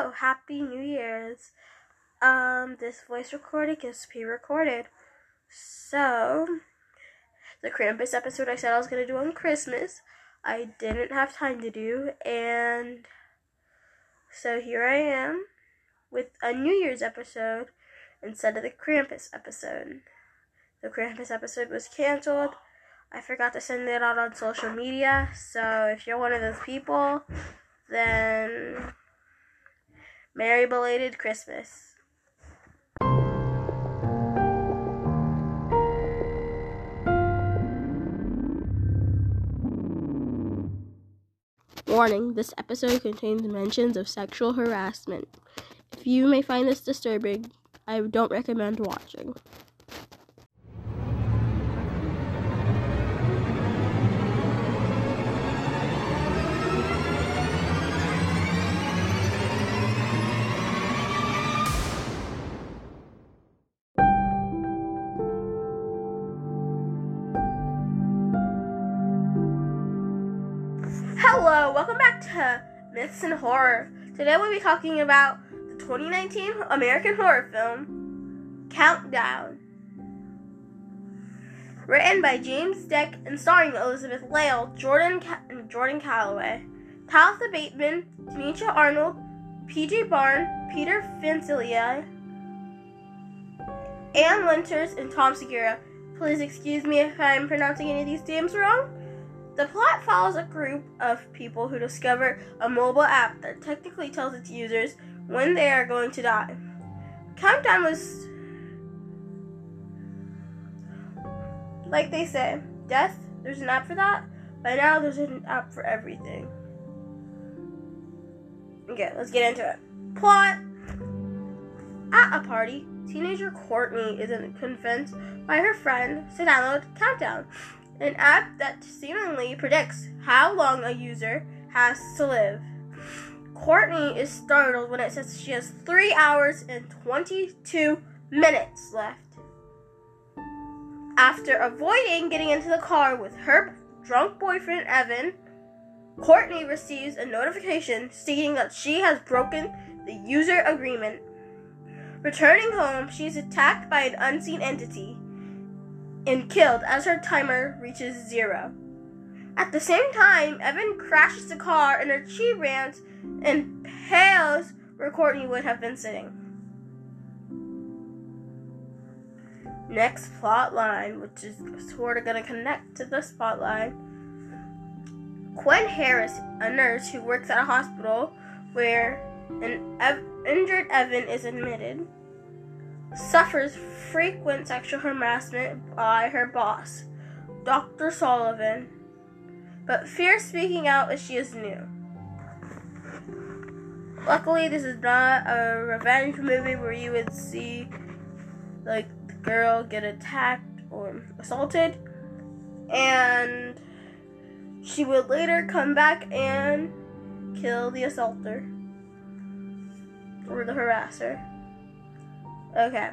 Hello, Happy New Year's. Um, this voice recording is pre-recorded. So, the Krampus episode I said I was gonna do on Christmas, I didn't have time to do, and so here I am with a New Year's episode instead of the Krampus episode. The Krampus episode was canceled. I forgot to send it out on social media, so if you're one of those people, then Merry belated Christmas. Warning this episode contains mentions of sexual harassment. If you may find this disturbing, I don't recommend watching. Myths and Horror. Today we'll be talking about the 2019 American horror film Countdown. Written by James Dec and starring Elizabeth Lail, Jordan Ca- and Jordan Calloway, Talitha Bateman, Tanisha Arnold, PJ Byrne, Peter Fancilia, Anne Winters, and Tom Segura. Please excuse me if I'm pronouncing any of these names wrong. The plot follows a group of people who discover a mobile app that technically tells its users when they are going to die. Countdown was, like they say, death, there's an app for that. By now, there's an app for everything. Okay, let's get into it. Plot At a party, teenager Courtney isn't convinced by her friend to download Countdown an app that seemingly predicts how long a user has to live. Courtney is startled when it says she has 3 hours and 22 minutes left. After avoiding getting into the car with her drunk boyfriend Evan, Courtney receives a notification stating that she has broken the user agreement. Returning home, she is attacked by an unseen entity and killed as her timer reaches zero. At the same time, Evan crashes the car and her chi runs and pales where Courtney would have been sitting. Next plot line, which is sort of going to connect to the spotlight. Quinn Harris, a nurse who works at a hospital where an ev- injured Evan is admitted, suffers frequent sexual harassment by her boss, Dr. Sullivan, but fears speaking out as she is new. Luckily, this is not a revenge movie where you would see like the girl get attacked or assaulted, and she would later come back and kill the assaulter or the harasser. Okay.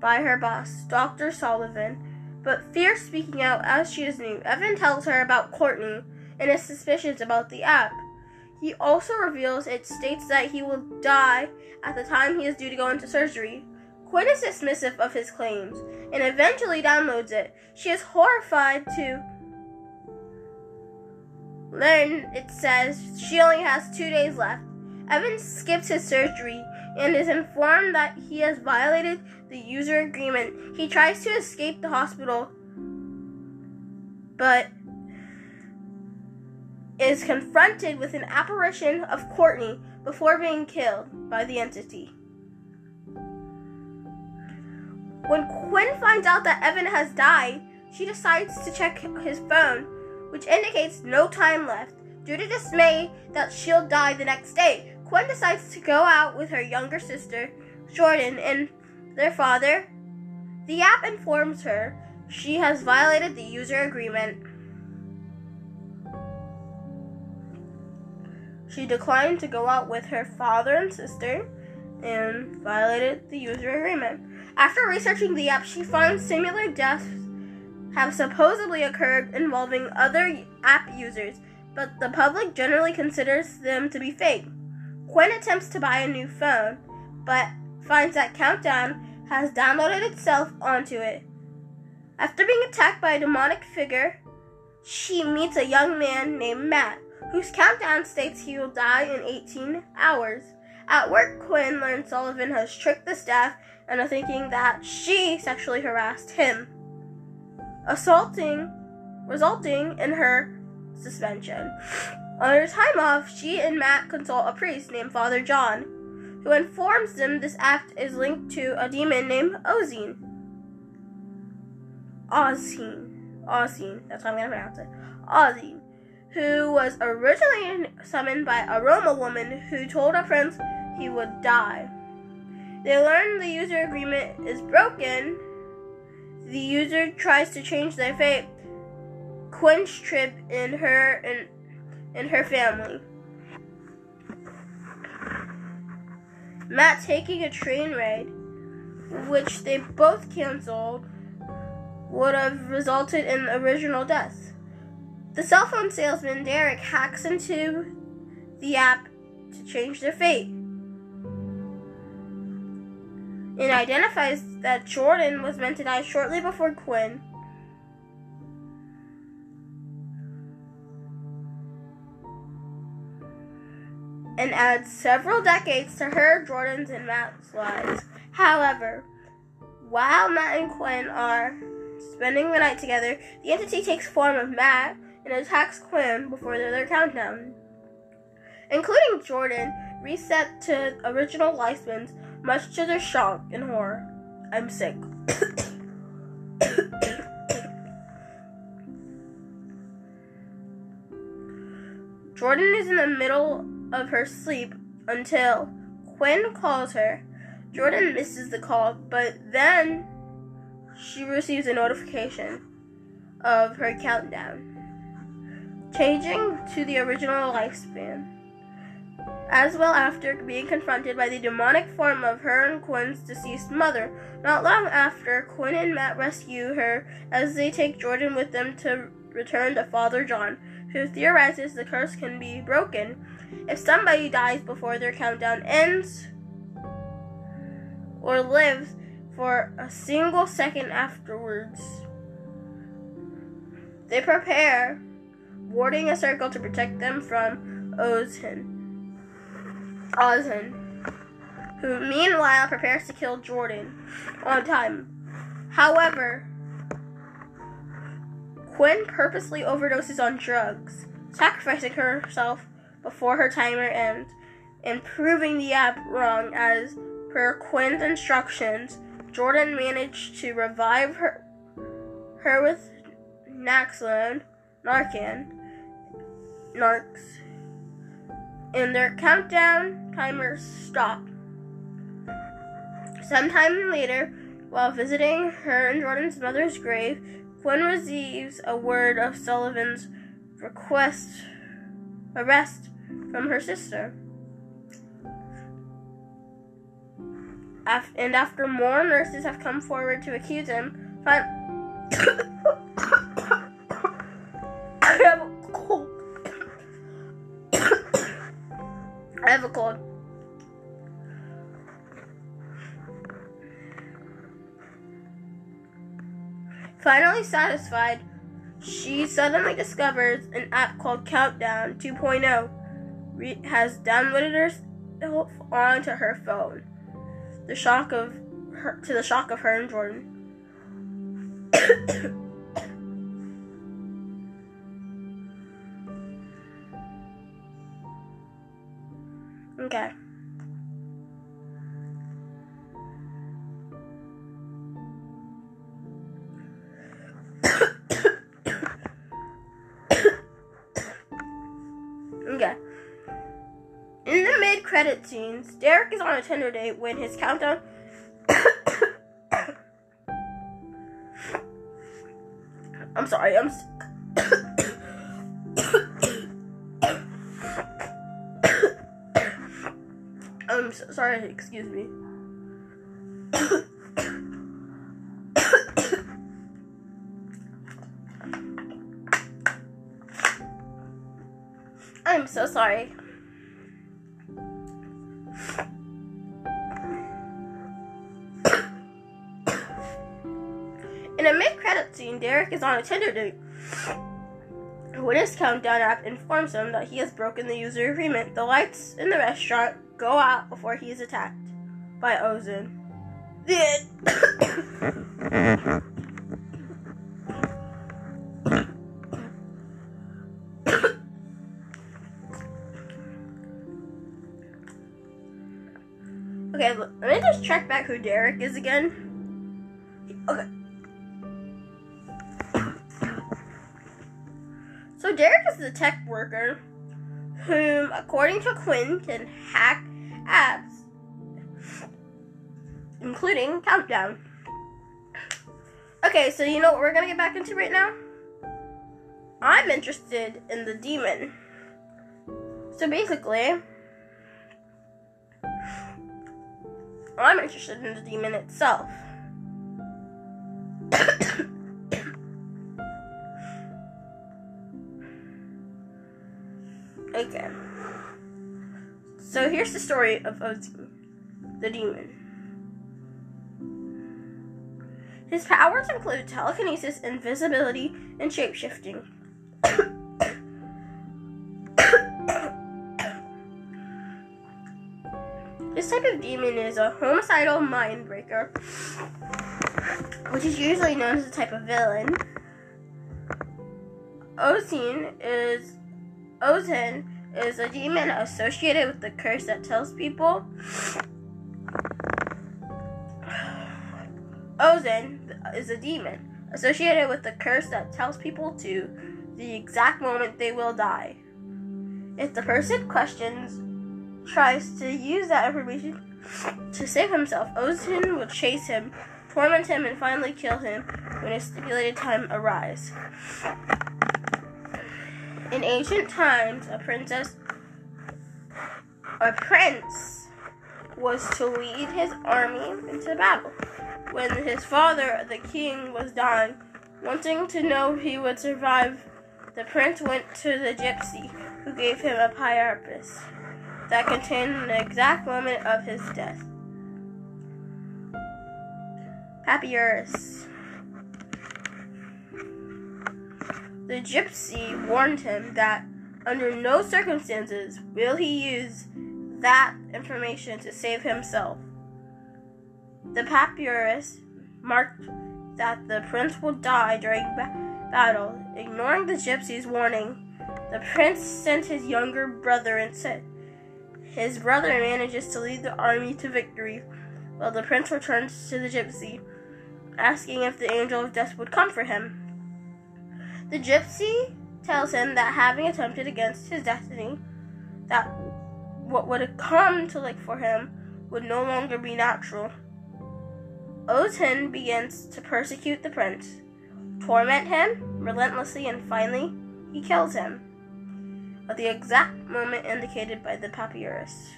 By her boss, Dr. Sullivan, but fears speaking out as she is new. Evan tells her about Courtney and his suspicions about the app. He also reveals it states that he will die at the time he is due to go into surgery. Quinn is dismissive of his claims and eventually downloads it. She is horrified to learn it says she only has two days left. Evan skips his surgery and is informed that he has violated the user agreement. He tries to escape the hospital, but is confronted with an apparition of Courtney before being killed by the entity. When Quinn finds out that Evan has died, she decides to check his phone, which indicates no time left. Due to dismay that she'll die the next day, Quinn decides to go out with her younger sister, Jordan, and their father. The app informs her she has violated the user agreement. She declined to go out with her father and sister and violated the user agreement. After researching the app, she finds similar deaths have supposedly occurred involving other app users, but the public generally considers them to be fake. Quinn attempts to buy a new phone, but finds that Countdown has downloaded itself onto it. After being attacked by a demonic figure, she meets a young man named Matt, whose countdown states he will die in 18 hours. At work, Quinn learns Sullivan has tricked the staff into thinking that she sexually harassed him, assaulting, resulting in her suspension. On her time off, she and Matt consult a priest named Father John, who informs them this act is linked to a demon named Ozine. Ozine. Ozine. That's how I'm going to pronounce it. Ozine. Who was originally summoned by a Roma woman who told her friends he would die. They learn the user agreement is broken. The user tries to change their fate. Quinn's trip in her and in her family. Matt taking a train ride, which they both canceled, would have resulted in original deaths. The cell phone salesman Derek hacks into the app to change their fate. and identifies that Jordan was meant to die shortly before Quinn. And adds several decades to her, Jordan's, and Matt's lives. However, while Matt and Quinn are spending the night together, the entity takes form of Matt and attacks Quinn before their countdown. Including Jordan, reset to original lifespans much to their shock and horror, I'm sick. Jordan is in the middle of her sleep until Quinn calls her. Jordan misses the call, but then she receives a notification of her countdown, changing to the original lifespan as well after being confronted by the demonic form of her and Quinn's deceased mother. Not long after, Quinn and Matt rescue her as they take Jordan with them to return to Father John, who theorizes the curse can be broken if somebody dies before their countdown ends or lives for a single second afterwards. They prepare, warding a circle to protect them from Ozhin. Ozan, who meanwhile prepares to kill Jordan on time. However, Quinn purposely overdoses on drugs, sacrificing herself before her timer ends and proving the app wrong as per Quinn's instructions. Jordan managed to revive her, her with Naxalone, Narcan, Narcs, and their countdown timers stopped. Sometime later, while visiting her and Jordan's mother's grave, Quinn receives a word of Sullivan's request arrest from her sister. And after more nurses have come forward to accuse him, fin- I have a cold. Finally satisfied, she suddenly discovers an app called Countdown 2.0 re- has downloaded herself onto her phone. The shock of her to the shock of her and Jordan. credit scenes, Derek is on a Tinder date when his countdown I'm sorry, I'm I'm so sorry, excuse me. I'm so sorry. Derek is on a Tinder date. When his countdown app informs him that he has broken the user agreement, the lights in the restaurant go out before he is attacked by Ozin. The Okay, let me just check back who Derek is again. Okay. So Derek is the tech worker whom, according to Quinn, can hack apps, including Countdown. Okay, so you know what we're gonna get back into right now? I'm interested in the demon. So basically, I'm interested in the demon itself. Here's the story of Ozzy, the demon. His powers include telekinesis, invisibility, and shapeshifting. This type of demon is a homicidal mind breaker, which is usually known as a type of villain. Ozin is Ozin is a demon associated with the curse that tells people. Ozin is a demon associated with the curse that tells people to the exact moment they will die. If the person questions tries to use that information to save himself. Ozin will chase him, torment him, and finally kill him when a stipulated time arrives. In ancient times, a princess, a prince, was to lead his army into battle. When his father, the king, was dying, wanting to know if he would survive, the prince went to the gypsy, who gave him a papyrus that contained the exact moment of his death. Papyrus. The gypsy warned him that under no circumstances will he use that information to save himself. The papyrus marked that the prince will die during ba- battle. Ignoring the gypsy's warning, the prince sent his younger brother and said, his brother manages to lead the army to victory, while the prince returns to the gypsy, asking if the angel of death would come for him. The gypsy tells him that having attempted against his destiny, that what would come to look for him would no longer be natural. Ozin begins to persecute the prince, torment him relentlessly, and finally he kills him at the exact moment indicated by the papyrus.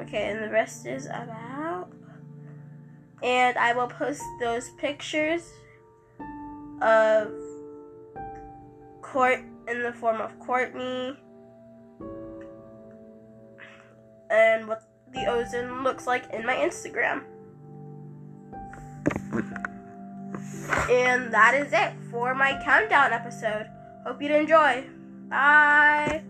Okay, and the rest is about. And I will post those pictures of Court in the form of Courtney and what the Ozin looks like in my Instagram. And that is it for my countdown episode. Hope you enjoy. Bye.